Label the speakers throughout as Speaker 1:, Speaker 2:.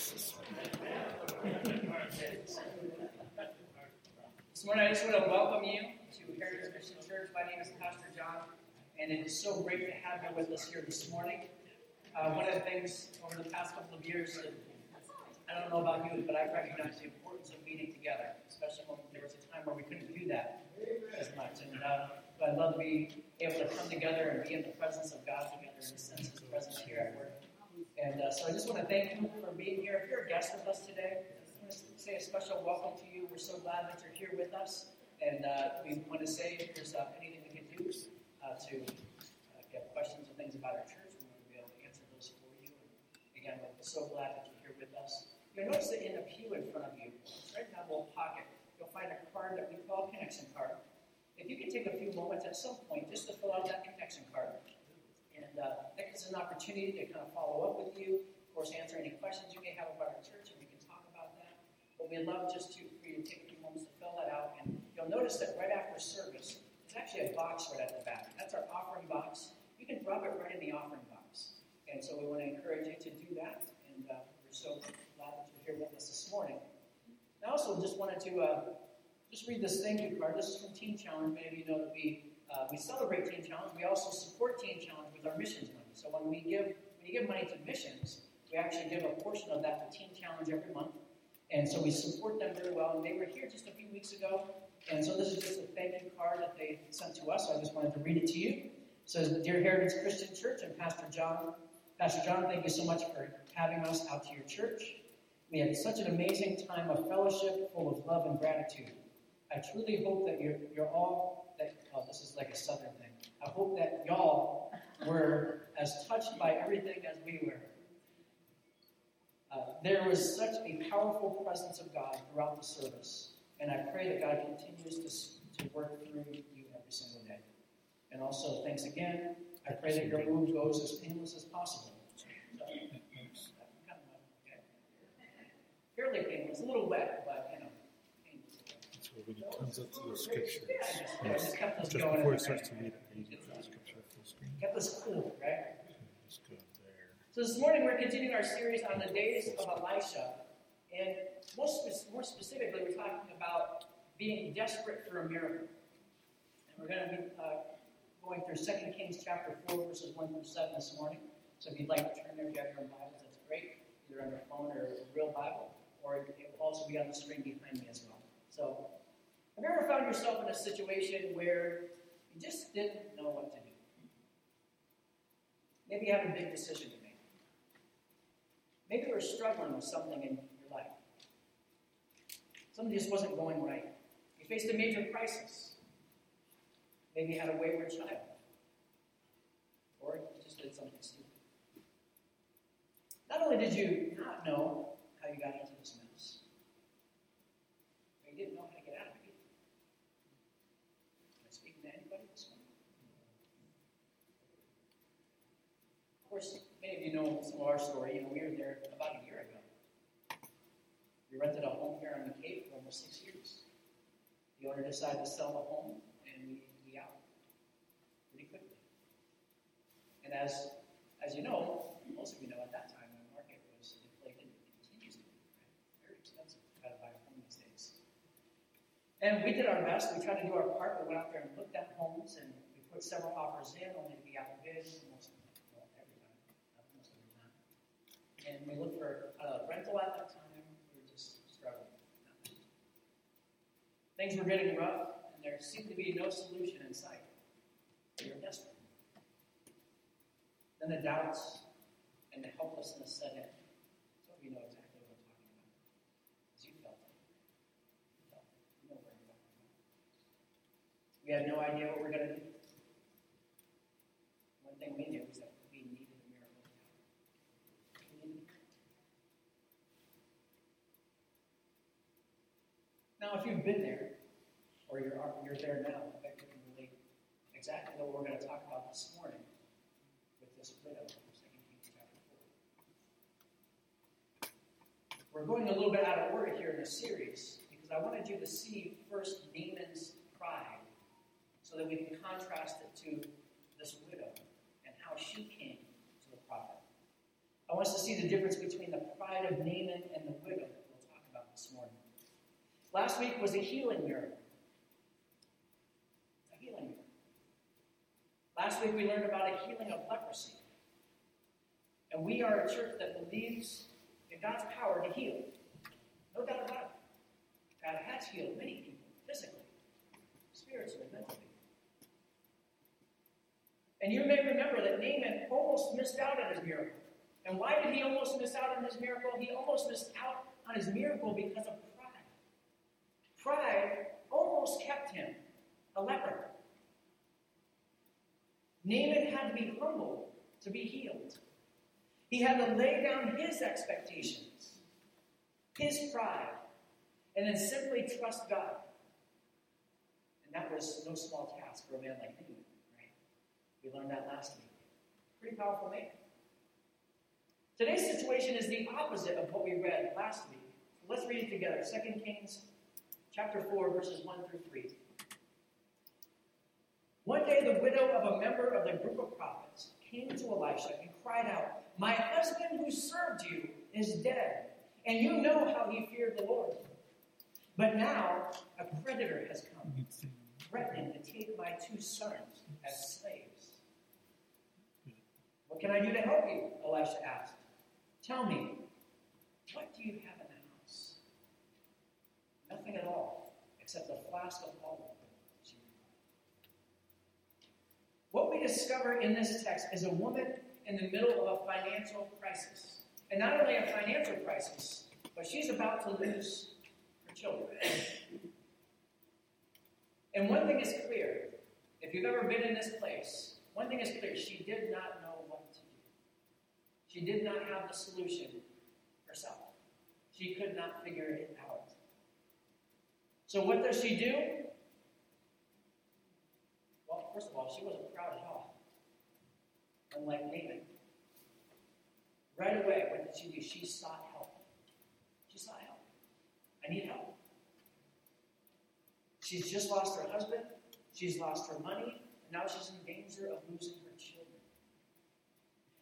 Speaker 1: Jesus.
Speaker 2: This morning, I just want to welcome you to Heritage Christian Church. My name is Pastor John, and it is so great to have you with us here this morning. Uh, one of the things over the past couple of years, that, I don't know about you, but I recognize the importance of meeting together, especially when there was a time where we couldn't do that as much. And uh, I'd love to be able to come together and be in the presence of God together and sense His presence here at work. And uh, so I just want to thank you for being here. If you're a guest with us today, I want to say a special welcome to you. We're so glad that you're here with us. And uh, we want to say if there's uh, anything we can do uh, to uh, get questions or things about our church, we want to be able to answer those for you. And again, we're so glad that you're here with us. You'll notice that in the pew in front of you, right in that little pocket, you'll find a card that we call a connection card. If you could take a few moments at some point just to fill out that connection card, and uh, that gives us an opportunity to kind of follow up with you, of course, answer any questions you may have about our church, and we can talk about that. But we'd love just to, for you to take a few moments to fill that out. And you'll notice that right after service, there's actually a box right at the back. That's our offering box. You can drop it right in the offering box. And so we want to encourage you to do that. And uh, we're so glad that you're here with us this morning. I also just wanted to uh, just read this thank you card. This is from Teen Challenge. Many of you know that we uh, we celebrate Teen Challenge. We also support Teen Challenge with our missions money. So when we give when you give money to missions, we actually give a portion of that to Teen Challenge every month. And so we support them very well. And they were here just a few weeks ago. And so this is just a thank you card that they sent to us. I just wanted to read it to you. It says, Dear Heritage Christian Church and Pastor John, Pastor John, thank you so much for having us out to your church. We had such an amazing time of fellowship full of love and gratitude. I truly hope that you're, you're all, oh, this is like a southern thing. I hope that y'all were as touched by everything as we were. Uh, there was such a powerful presence of God throughout the service, and I pray that God continues to, to work through you every single day. And also, thanks again. I pray that your move goes as painless as possible. So, fairly painless, a little wet, but
Speaker 1: when it comes up to the scripture,
Speaker 2: Yeah, just,
Speaker 1: yes,
Speaker 2: just kept us
Speaker 1: just
Speaker 2: going.
Speaker 1: before it starts to read it, you get the scripture full screen.
Speaker 2: Kept us cool, right?
Speaker 1: Just go there.
Speaker 2: So this morning we're continuing our series on the days of Elisha, and most spe- more specifically, we're talking about being desperate for a miracle. And we're going to be uh, going through 2 Kings chapter 4, verses 1 through 7 this morning. So if you'd like to turn there, if you have your own Bibles, that's great, either on your phone or a real Bible, or it will also be on the screen behind me as well. So, have you ever found yourself in a situation where you just didn't know what to do? Maybe you have a big decision to make. Maybe you were struggling with something in your life. Something just wasn't going right. You faced a major crisis. Maybe you had a wayward child. Or you just did something stupid. Not only did you not know how you got into this mess, but you didn't know how to get out of it either. Am I speaking to anybody this morning? Of course, many of you know some of our story. You know, we were there about a year ago. We rented a home here on the Cape for almost six years. The owner decided to sell the home, and we we out pretty quickly. And as as you know, most of you know at that time the market was inflated and continues to be right? very expensive to try to buy a home these days. And we did our best. We tried to do our part. We went out there and looked at homes, and we put several offers in, only to be outbid most well, every time, not most every time. And we looked for a rental at that time. We were just struggling. Things were getting rough, and there seemed to be no solution in sight. We were desperate. Then the doubts and the helplessness set in. So you know exactly what I'm talking about. Because you felt it. You felt it. You know where talking about. We had no idea what we were going to do. One thing we knew was that we needed a miracle to happen. We needed it. Now, if you've been there, or you're, you're there now, I bet you can relate exactly what we're going to talk about this morning with this widow from 2 Kings chapter 4. We're going a little bit out of order here in this series because I wanted you to see first Naaman's pride so that we can contrast it to this widow and how she came to the prophet. I want us to see the difference between the pride of Naaman and the widow that we'll talk about this morning. Last week was a healing miracle. A healing miracle. Last week we learned about a healing of leprosy. And we are a church that believes in God's power to heal. No doubt about it. God has healed many people physically, spiritually, mentally. And you may remember that Naaman almost missed out on his miracle. And why did he almost miss out on his miracle? He almost missed out on his miracle because of pride. Almost kept him a leper. Naaman had to be humbled to be healed. He had to lay down his expectations, his pride, and then simply trust God. And that was no small task for a man like Naaman, right? We learned that last week. Pretty powerful man. Today's situation is the opposite of what we read last week. Let's read it together. 2 Kings chapter 4, verses 1 through 3. One day the widow of a member of the group of prophets came to Elisha and cried out, My husband who served you is dead, and you know how he feared the Lord. But now a creditor has come, threatening to take my two sons as slaves. What can I do to help you? Elisha asked. Tell me, what do you have? Nothing at all, except a flask of oil. What we discover in this text is a woman in the middle of a financial crisis. And not only a financial crisis, but she's about to lose her children. And one thing is clear if you've ever been in this place, one thing is clear she did not know what to do. she did not have the solution herself. She could not figure it out. So, what does she do? Well, first of all, she wasn't proud at all, unlike Naaman. Right away, what did she do? She sought help. She sought help. I need help. She's just lost her husband, she's lost her money, and now she's in danger of losing her children.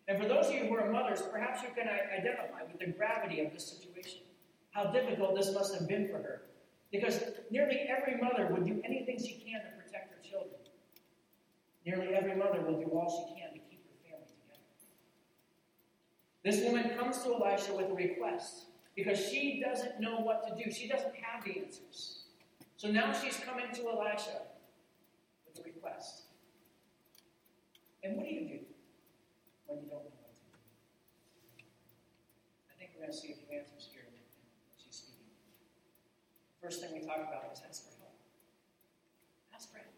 Speaker 2: and for those of you who are mothers, perhaps you can identify with the gravity of this situation. How difficult this must have been for her. Because nearly every mother would do anything she can to protect her children. Nearly every mother will do all she can to keep her family together. This woman comes to Elisha with a request because she doesn't know what to do. She doesn't have the answers. So now she's coming to Elisha with a request. And what do you do? when you don't know what to do? I think we're going to see a few answers here as she's speaking. First thing we talk about is ask for help. Ask for help.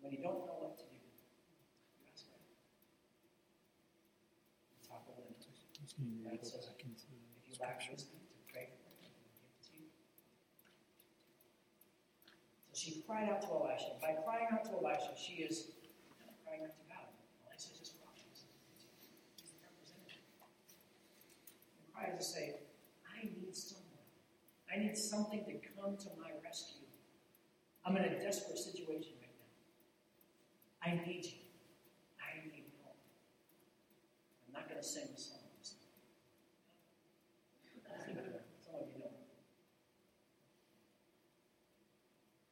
Speaker 2: When you don't know what to do, you ask for help. We talk little bit. God says, if you lack wisdom, to pray for and give it to you. So she cried out to Elisha. By crying out to Elisha, she is crying out to cry to say, I need someone. I need something to come to my rescue. I'm in a desperate situation right now. I need you. I need help. I'm not going to sing the song.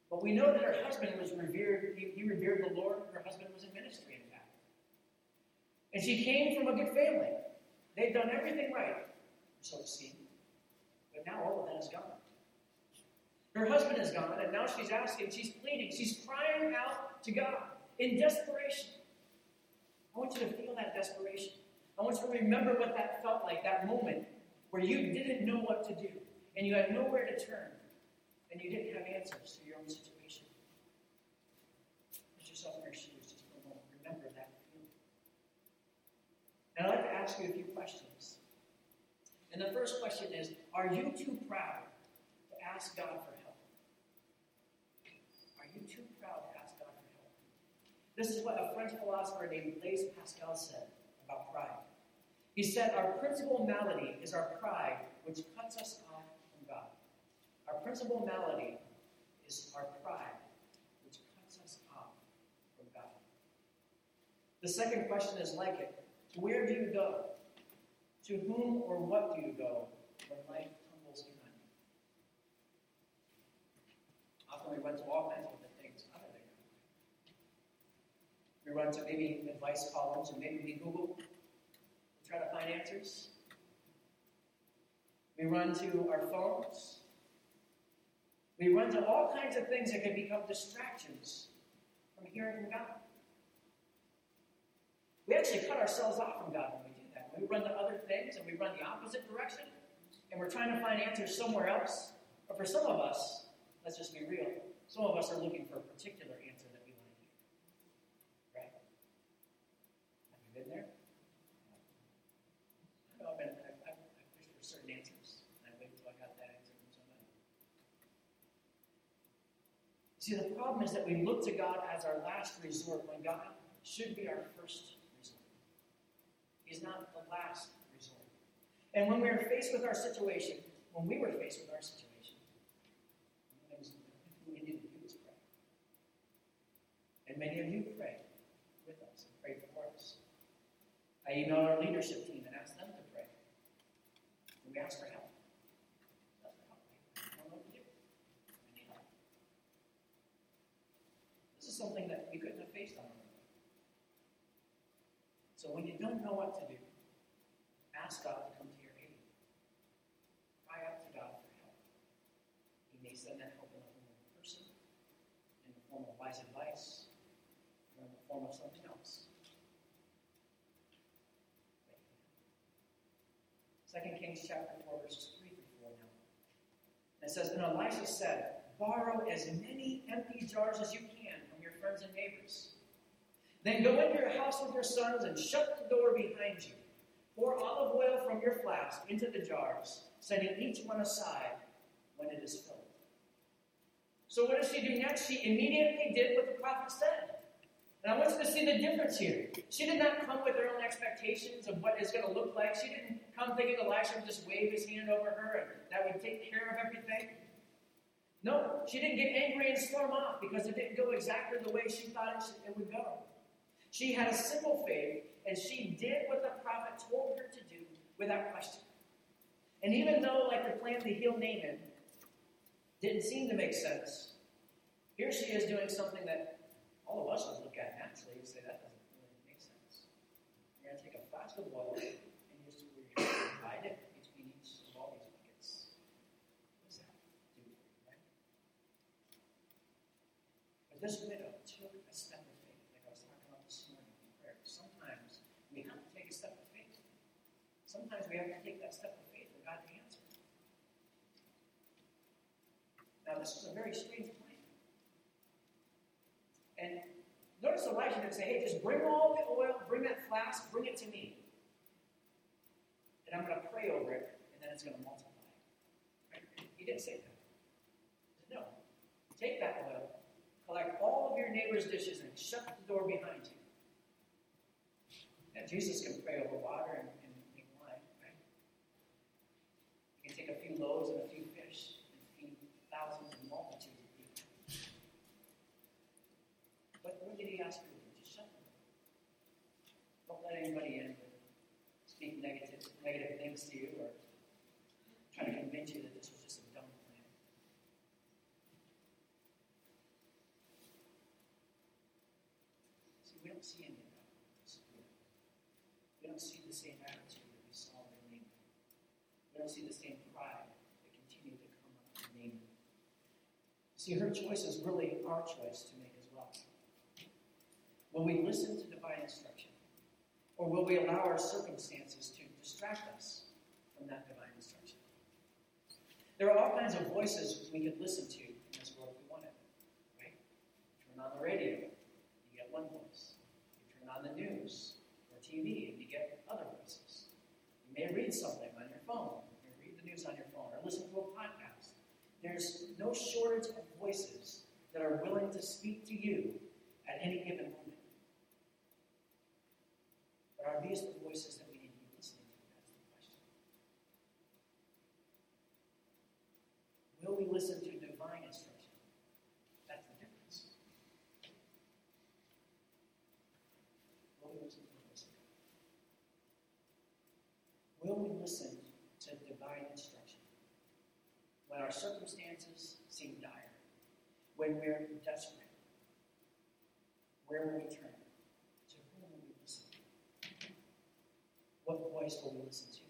Speaker 2: But we know that her husband was revered, he, he revered the Lord. Her husband was in ministry, in fact. And she came from a good family. They'd done everything right so to speak. But now all of that is gone. Her husband is gone, and now she's asking, she's pleading, she's crying out to God in desperation. I want you to feel that desperation. I want you to remember what that felt like, that moment where you didn't know what to do, and you had nowhere to turn, and you didn't have answers to your own situation. Put yourself in your shoes just for a moment. Remember that feeling. And I'd like to ask you a few questions. And the first question is Are you too proud to ask God for help? Are you too proud to ask God for help? This is what a French philosopher named Blaise Pascal said about pride. He said, Our principal malady is our pride, which cuts us off from God. Our principal malady is our pride, which cuts us off from God. The second question is like it Where do you go? To whom or what do you go when life tumbles you? Often we run to all kinds of things other than God. We run to maybe advice columns, or maybe we Google, try to find answers. We run to our phones. We run to all kinds of things that can become distractions from hearing from God. We actually cut ourselves off from God when we do that. We run to other things and we run the opposite direction, and we're trying to find answers somewhere else. But for some of us, let's just be real, some of us are looking for a particular answer that we want to hear. Right? Have you been there? I know I've been, I've, I've, I've fished for certain answers, and I waited until I got that answer from somebody. See, the problem is that we look to God as our last resort when God should be our first resort. He's not the last. And when we're faced with our situation, when we were faced with our situation, we to do was pray. And many of you prayed with us and prayed for us. I emailed our leadership team and asked them to pray. And we asked for help. This is something that we couldn't have faced on our own. So when you don't know what to do, ask God to come to your aid. Cry out to God for help. He that help in the form of person, in the form of wise advice, or in the form of something else. Second Kings chapter 4, verses 3 through 4 now. It says, And Elisha said, Borrow as many empty jars as you can from your friends and neighbors. Then go into your house with your sons and shut the door behind you. Pour olive oil from your flask into the jars, setting each one aside when it is filled. So what does she do next? She immediately did what the prophet said. And I want you to see the difference here. She did not come with her own expectations of what it's going to look like. She didn't come thinking Elisha would just wave his hand over her and that would take care of everything. No, she didn't get angry and storm off because it didn't go exactly the way she thought it would go. She had a simple faith, and she did what the prophet told her to do without question. And even though, like the plan to heal Naaman didn't seem to make sense, here she is doing something that all of us would look at naturally and say, that doesn't really make sense. You're going to take a flask of oil and just divide it between each of all these buckets. What does that do, right? But this widow took a step of faith, like I was talking about this morning in prayer. Sometimes we have to take a step of faith. Sometimes we have to take that step of faith for God to answer. Now, this is a very strange plan. And notice Elijah didn't say, hey, just bring all the oil, bring that flask, bring it to me. And I'm going to pray over it, and then it's going to multiply. Right? He didn't say that. No. Take that oil, collect all of your neighbor's dishes, and shut the door behind you. Now, Jesus can pray over water and, and make wine, right? He can take a few loaves and a few fish and feed thousands and multitudes of people. But what did he ask you to do? Just shut them. Don't let anybody in to speak negative, negative things to you or trying to convince you that this was just a dumb plan. See, we don't see any of that. We don't see the same attitude that we saw in Naaman. We don't see the same pride that continued to come up in Naaman. See, her choice is really our choice to make as well. When we listen to divine instruction? Or will we allow our circumstances to distract us from that divine instruction? There are all kinds of voices we could listen to in this world if we wanted, right? Turn on the radio, you get one voice. You turn on the news or TV, and you get other voices. You may read something on your phone. You may read the news on your phone or listen to a podcast. There's no shortage of voices that are willing to speak to you at any given moment. But are these the voices that we need to be listening to? That's the question. Will we listen to divine instruction? That's the difference. Will we listen to of God? we listen to divine instruction? When our circumstances seem dire, when we're desperate, where will we turn? To whom will we listen? To?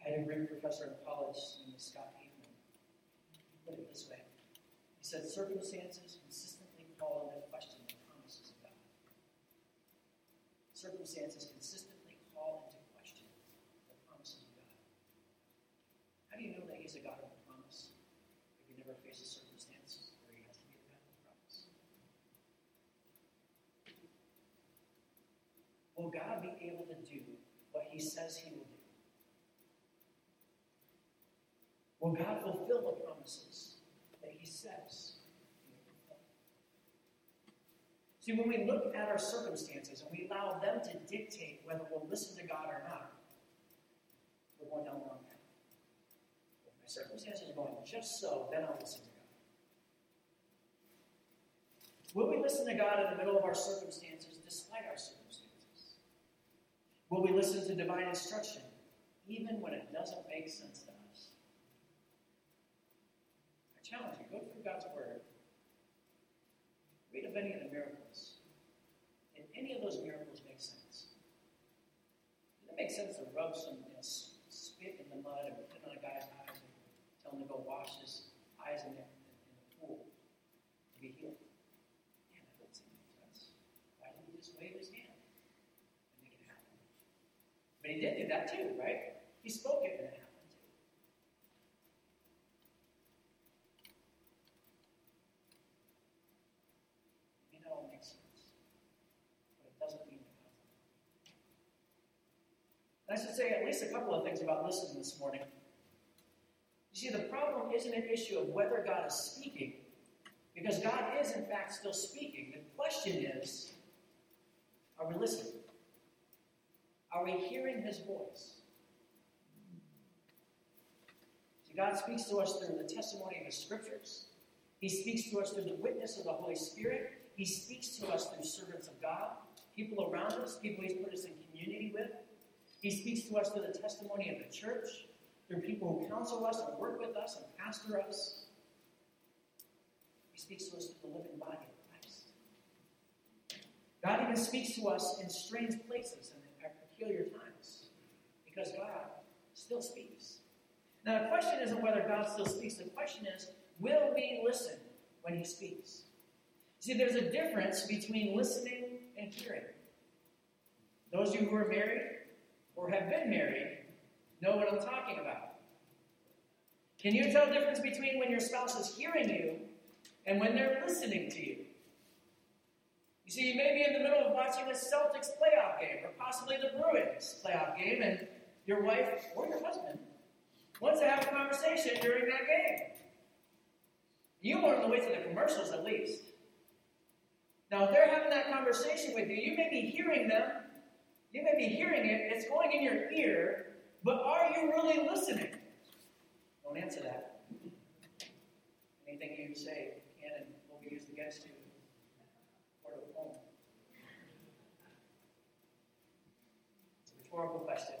Speaker 2: I had a great professor in college named Scott Hafemann. He put it this way. He said, circumstances consistently call into question the promises of God. Circumstances consistently call into question the promises of God. How do you know that He's a God of the promise if He never face faces circumstances where He has to be a God of promise? Will God be able to do He says He will do? Will God fulfill the promises that He says? See, when we look at our circumstances and we allow them to dictate whether we'll listen to God or not, we're going down the wrong path. If my circumstances are going just so, then I'll listen to God. Will we listen to God in the middle of our circumstances, despite our circumstances? Will we listen to divine instruction, even when it doesn't make sense to us? I challenge you go through God's Word, read of any of the miracles, and any of those miracles make sense. Did it make sense to rub some you know, spit in the mud and put it on a guy's eyes and tell him to go wash his eyes in, the, in the pool to be healed? Man, that doesn't make sense. Why didn't he just wave his hand and make it happen? But he did do that too, right? He spoke it and it happened. It all makes sense, but it doesn't mean enough. I should say at least a couple of things about listening this morning. You see, the problem isn't an issue of whether God is speaking, because God is, in fact, still speaking. The question is are we listening? Are we hearing His voice? See, God speaks to us through the testimony of His scriptures, He speaks to us through the witness of the Holy Spirit, He speaks to us through servants of God, people around us, people He's put us in community with. He speaks to us through the testimony of the church, through people who counsel us and work with us and pastor us. He speaks to us through the living body of Christ. God even speaks to us in strange places and peculiar times because God still speaks. Now, the question isn't whether God still speaks, the question is will we listen when He speaks? See, there's a difference between listening and hearing. Those of you who are married, or have been married know what I'm talking about. Can you tell the difference between when your spouse is hearing you and when they're listening to you? See, you may be in the middle of watching a Celtics playoff game, or possibly the Bruins playoff game, and your wife or your husband wants to have a conversation during that game. You them to wait to the commercials at least. Now, if they're having that conversation with you, you may be hearing them you may be hearing it, it's going in your ear, but are you really listening? Don't answer that. Anything you say can and will be used against you or to home. Rhetorical question,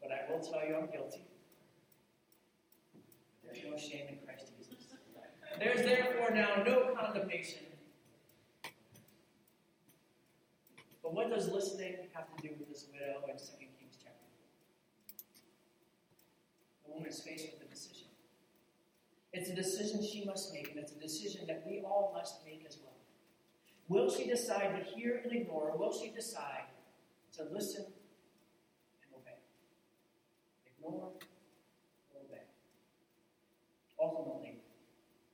Speaker 2: but I will tell you I'm guilty. There's no shame in Christ Jesus. There's therefore now no condemnation But what does listening have to do with this widow in 2 Kings chapter 4? The woman is faced with a decision. It's a decision she must make, and it's a decision that we all must make as well. Will she decide to hear and ignore, or will she decide to listen? Ignore or obey? Ultimately,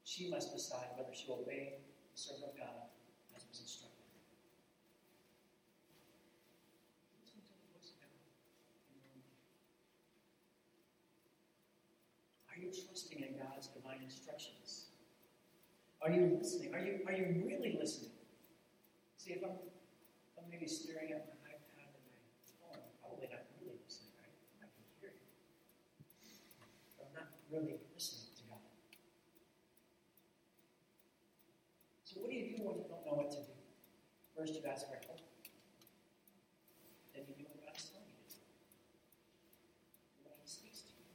Speaker 2: she must decide whether she'll obey the servant of God as was instructed. Are you trusting in God's divine instructions? Are you listening? Are you, are you really listening? See, if I'm, if I'm maybe staring at really listening to God. So, what do you do when you don't know what to do? First, you ask for help. Then, you do what God is telling you to do. What He speaks to you.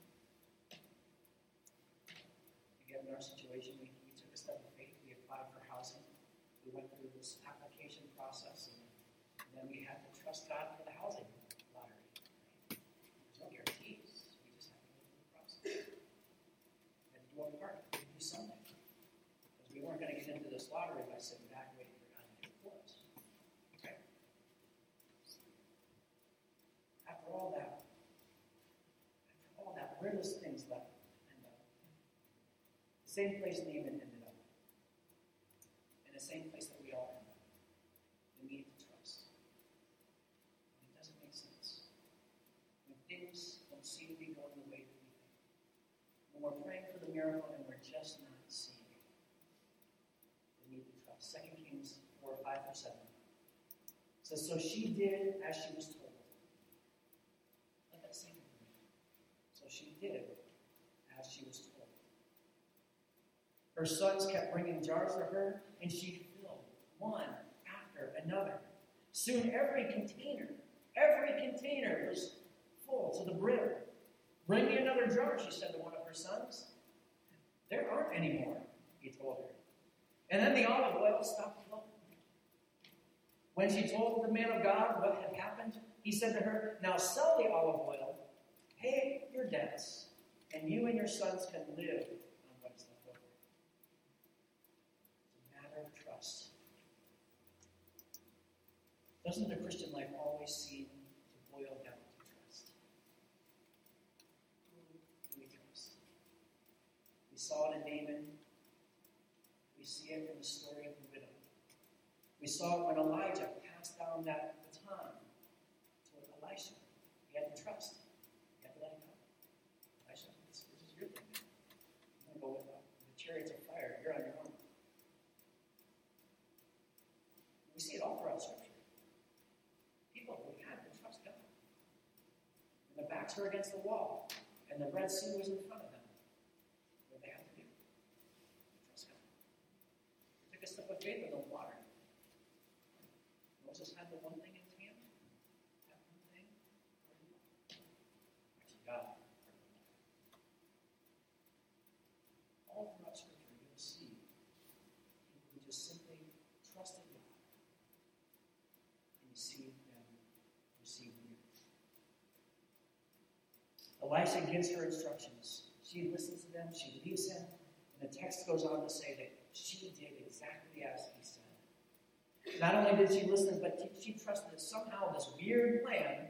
Speaker 2: Again, in our situation, we, we took a step of faith. We applied for housing. We went through this application process, and, and then we had to trust God same place Naaman ended up. In the same place that we all end up. The need to trust. It doesn't make sense. When things don't seem to be going the way that we think. When we're praying for the miracle and we're just not seeing it. We need to trust. 2 Kings 4, 5 or 7. Says, So she did as she was told. Let that sink in. So she did as she was told. Her sons kept bringing jars to her, and she filled one after another. Soon every container, every container was full to the brim. Bring me another jar, she said to one of her sons. There aren't any more, he told her. And then the olive oil stopped flowing. When she told the man of God what had happened, he said to her, Now sell the olive oil, pay your debts, and you and your sons can live on what is left over. It's a matter of trust. Doesn't the Christian life always seem to boil down to trust? Do we trust? We saw it in Naaman. We see it in the story of the widow. We saw it when Elijah passed down that baton to Elisha. He had to trust. He had to let him go. Elisha, this, this is your thing. I'm going to go with uh, the chariots of fire. You're on your own. We see it all throughout Scripture. People who had to trust God. And their backs against the wall, and the Red Sea was in front of them. What they had to do? Trust God. Took a step of faith in the water. Moses had the one thing in his hand. That one thing. Actually, God. All throughout Scripture, you'll see people who just simply trusted God. And you see them receive miracles. Elisha gives her instructions. She listens to them, she leaves him, and the text goes on to say that she did exactly as he said. Not only did she listen, but she trusted that somehow this weird plan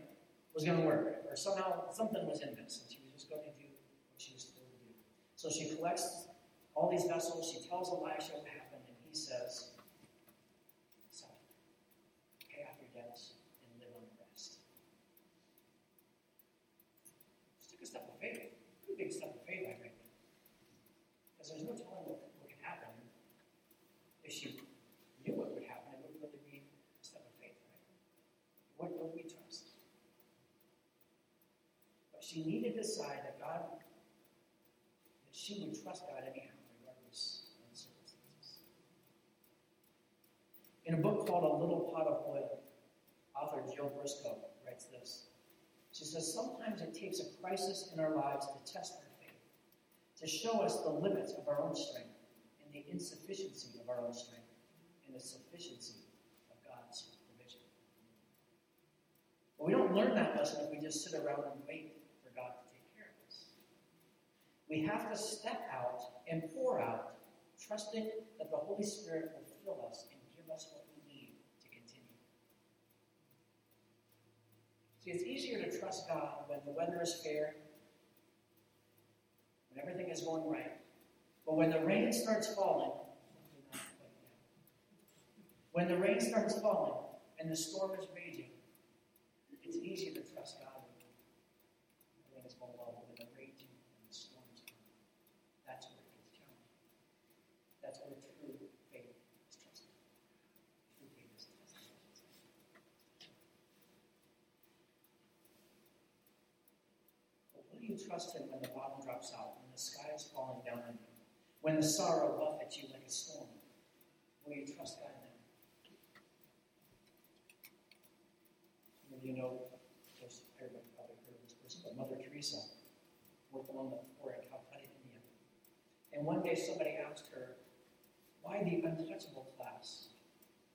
Speaker 2: was going to work, or somehow something was in this, and she was just going to do what she was told to do. So she collects all these vessels, she tells Elisha what happened, and he says, So, pay off your debts and live on the rest. She took a step of faith, pretty big step of faith, I think. Because there's no telling what, what could happen. If she knew what would happen, it would really be a step of faith, right? What would we trust? But she needed to decide that God, that she would trust God anyhow, regardless of circumstances. In a book called A Little Pot of Oil, author Jill Briscoe writes this. She says, Sometimes it takes a crisis in our lives to test our faith, to show us the limits of our own strength and the insufficiency of our own strength and the sufficiency of God's provision. But we don't learn that lesson if we just sit around and wait God to take care of us. We have to step out and pour out, trusting that the Holy Spirit will fill us and give us what we need to continue. See, it's easier to trust God when the weather is fair, when everything is going right. But when the rain starts falling, when the rain starts falling and the storm is raging, it's easier to trust God when everything is going well. But when the raging and the storms come, that's where it gets challenging. That's where true faith is trusted. True faith is trusted. But will you trust Him when the bottom drops out, when the sky is falling down on you, when the sorrow buffets you like a storm? Will you trust God of you know, of course, everybody probably heard this person, but Mother Teresa worked along the poor in Calcutta, India. And one day somebody asked her why the untouchable class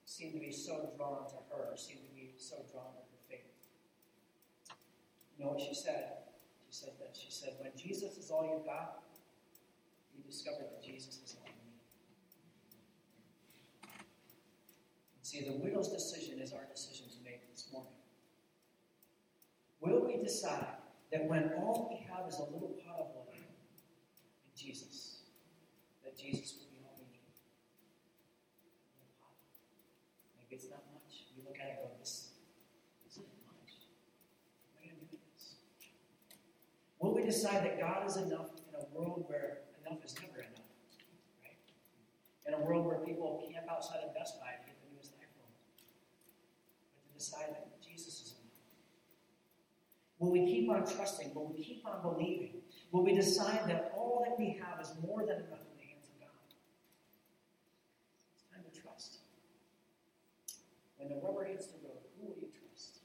Speaker 2: seemed to be so drawn to her, seemed to be so drawn to her faith. You know what she said? She said this. She said, When Jesus is all you've got, you discover that Jesus is all you need. See, the widow's decision is our decision to make this morning. Will we decide that when all we have is a little pot of oil in Jesus, that Jesus will be all we need? Maybe it's not much. You look at it and go, this isn't much. What am I going to do with this? Will we decide that God is enough in a world where enough is never enough? Right? In a world where people camp outside of Best Buy to get the newest iPhone. But to decide that Jesus is enough. Will we keep on trusting? Will we keep on believing? Will we decide that all that we have is more than enough in the hands of God? It's time to trust. When the rubber hits the road, who will you trust?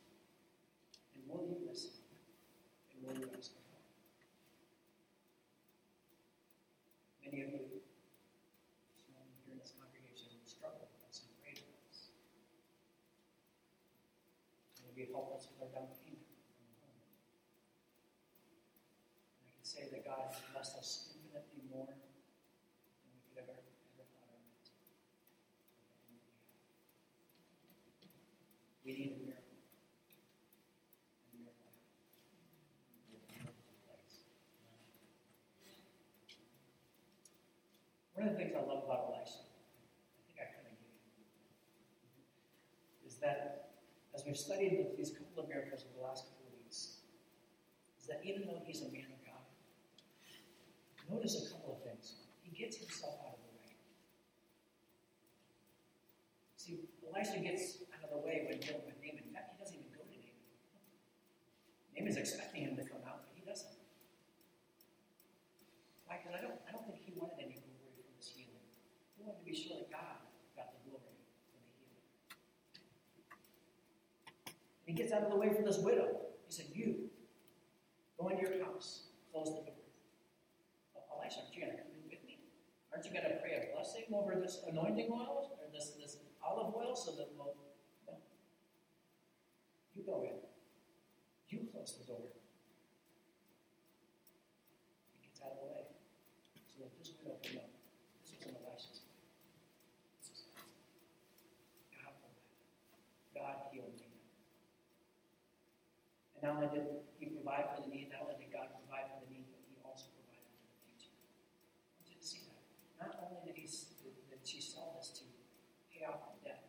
Speaker 2: And will you listen? And will you ask for help? Many of you this morning here in this congregation struggle with this and pray with us. Help us with our down payment. And I can say that God has blessed us infinitely more than we could ever, ever thought or meant. We need a miracle. One of the things I love about Elisha, I think I kind of gave you, is that we've studied these couple of miracles over the last couple of weeks, is that even though he's a man of God, notice a couple of things. He gets himself out of the way. See, Elisha gets out of the way when dealing with Naaman. In fact, he doesn't even go to Naaman. Naaman's expecting him to come out, but he doesn't. Why? Because I don't, I don't think he wanted any glory from this healing. He wanted to be sure that God got the glory for the healing. And he gets out of the way for this widow. He said, You, go into your house, close the door. Oh, oh Elisha, aren't you going to come in with me? Aren't you going to pray a blessing over this anointing oil or this, this olive oil so that we'll. No. You go in. You close the door. He gets out of the way. So that this widow can know this wasn't Elisha's way. This was God's way. God provided. God healed me. And not only did He provide for the need, not only did God provide for the need, but He also provided for the future. I want you to see that. Not only did, he, did she sell this to pay off the debt,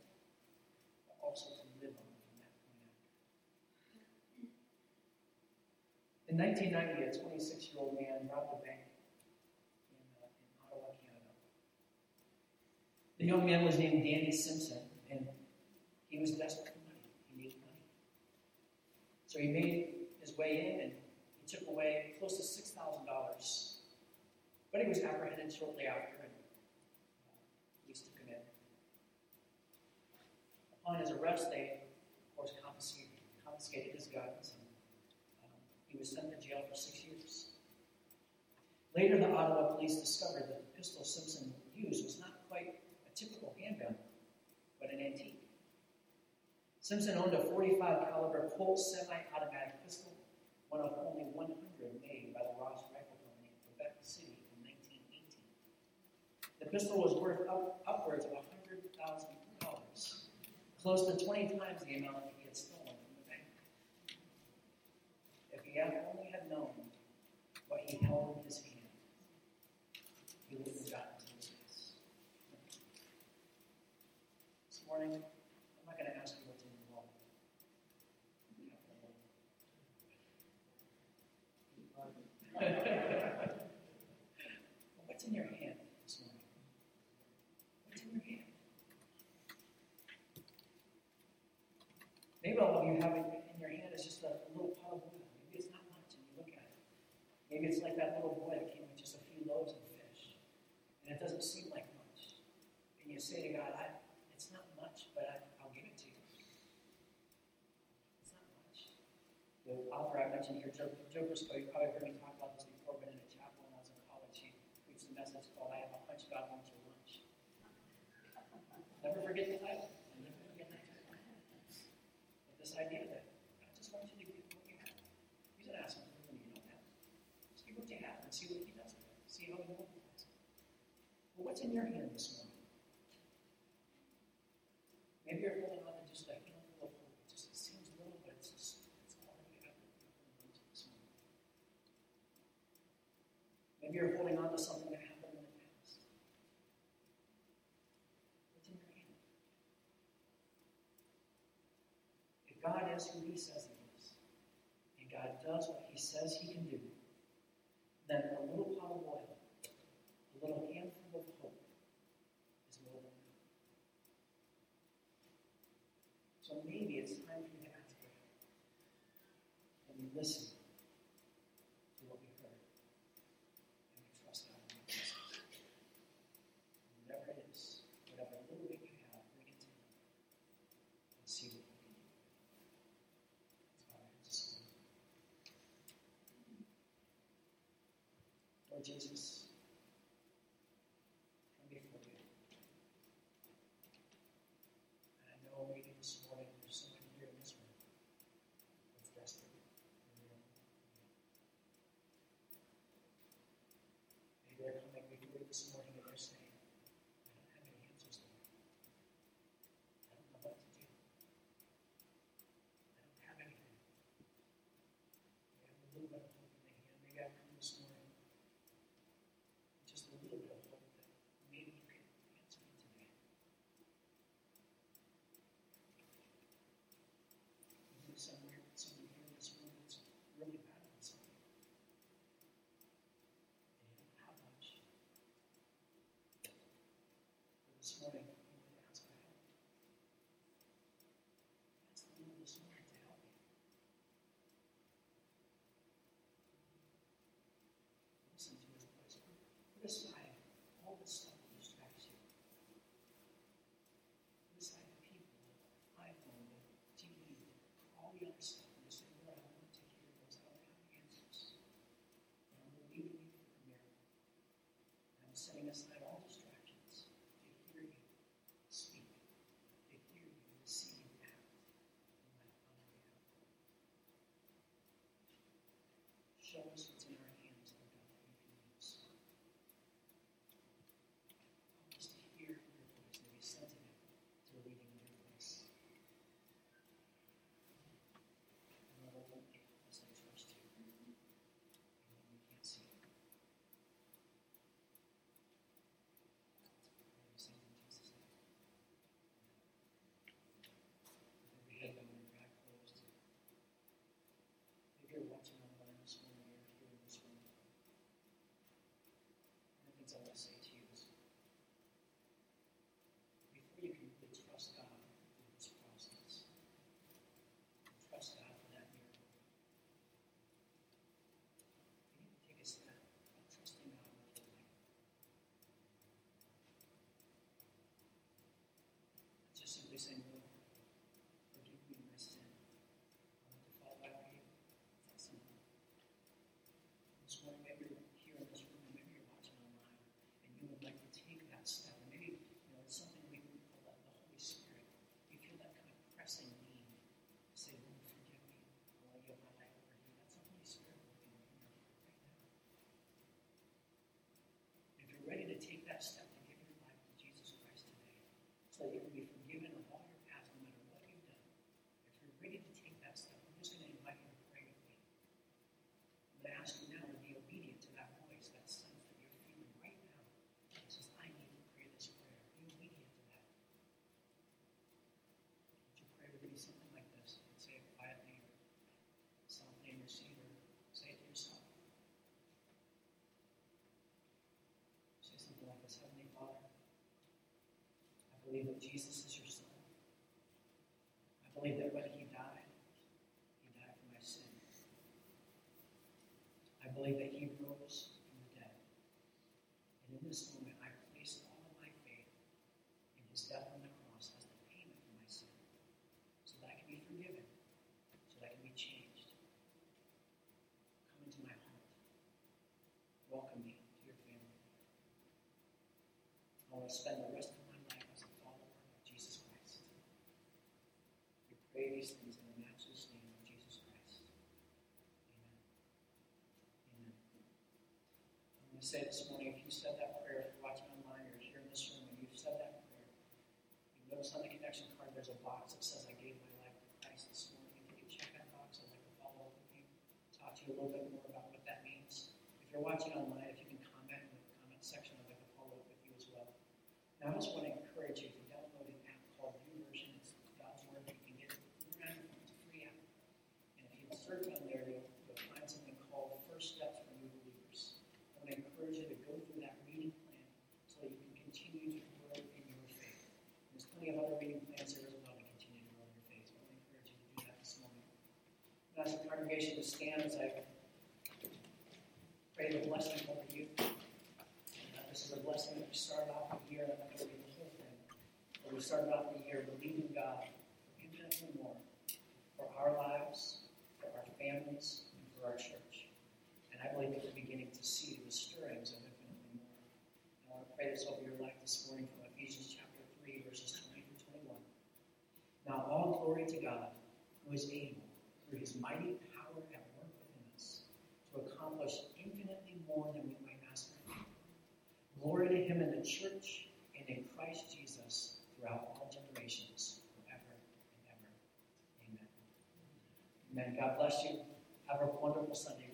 Speaker 2: but also to live on from that point on. In 1990, a 26 year old man robbed a bank in, uh, in Ottawa, Canada. The young man was named Danny Simpson, and he was desperate for money. He needed money. So he made his way in and he took away close to $6,000. But he was apprehended shortly after, and police took him in. Upon his arrest, they, of course, confiscated, confiscated his guns. And, um, he was sent to jail for six years. Later, the Ottawa police discovered that the pistol Simpson used was not quite a typical handgun, but an antique. Simpson owned a 45 caliber Colt semi-automatic pistol, one of only 100 made by the Ross Rifle Company in Quebec City in 1918. The pistol was worth up, upwards of $100,000, close to 20 times the amount he had stolen from the bank. If he had only had known what he held in his hand, he would have gotten to his face. This morning, Maybe it's like that little boy that came with just a few loaves of fish, and it doesn't seem like much. And you say to God, I, it's not much, but I, will give it to you. It's not much. The author I mentioned here, Joe, Joe Briscoe, you probably heard me talk about this before, but in a chapel when I was in college, he preached a message called I Have a Punch." God Wants Your Lunch. Never forget the title. Never forget that title. But this idea What's in your hand this morning? Maybe you're holding on to just that little hope. It just it seems little, bit. it's just it's already happened. Maybe you're holding on to something that happened in the past. What's in your hand? If God is who He says He is, and God does what He says He can do, then listen to what we heard and we trust God in the. Whatever it is, whatever little bit you have, bring it to Him and see what we can do. Jesus. morning. change God's time. I believe that Jesus is your son. I believe that when he died, he died for my sin. I believe that he rose from the dead. And in this moment, I place all my faith in his death on the cross as the payment for my sin, so that I can be forgiven, so that I can be changed. Come into my heart. Welcome me to your family. I want to spend say this morning, if you said that prayer, if you're watching online or here in this room, and you've said that prayer, you notice on the connection card there's a box that says, I gave my life to Christ this morning. If you can check that box, I'd like to follow up with you, talk to you a little bit more about what that means. If you're watching online, if you can comment in the comment section, I'd like to follow up with you as well. Now, I just want to encourage you to download an app called YouVersion. It's God's Word. You can get it on your phone. It's a free app. And if you search on there, you'll, you'll find something called First Steps for New Believers. I want to encourage you to go through that reading plan so that you can continue to grow in your faith. There's plenty of other reading plans there as well to continue to grow in your faith. So I want to encourage you to do that this morning. Now, as the congregation to stand as I pray the blessing over you. And, uh, this is a blessing that we started off the year. I'm going to read the whole thing. But we started off the year believing God for infinitely more for our lives, for our families, and for our church. And I believe that we're beginning to see the stirrings of infinitely more. And I want to pray this over your life this morning from Ephesians chapter 3, verses 20 through 21. Now all glory to God, who is able, through his mighty power at work within us, to accomplish infinitely more than we might ask or think. Glory to him in the church and in Christ Jesus throughout all generations, forever and ever. Amen. Amen. God bless you. Have a wonderful Sunday.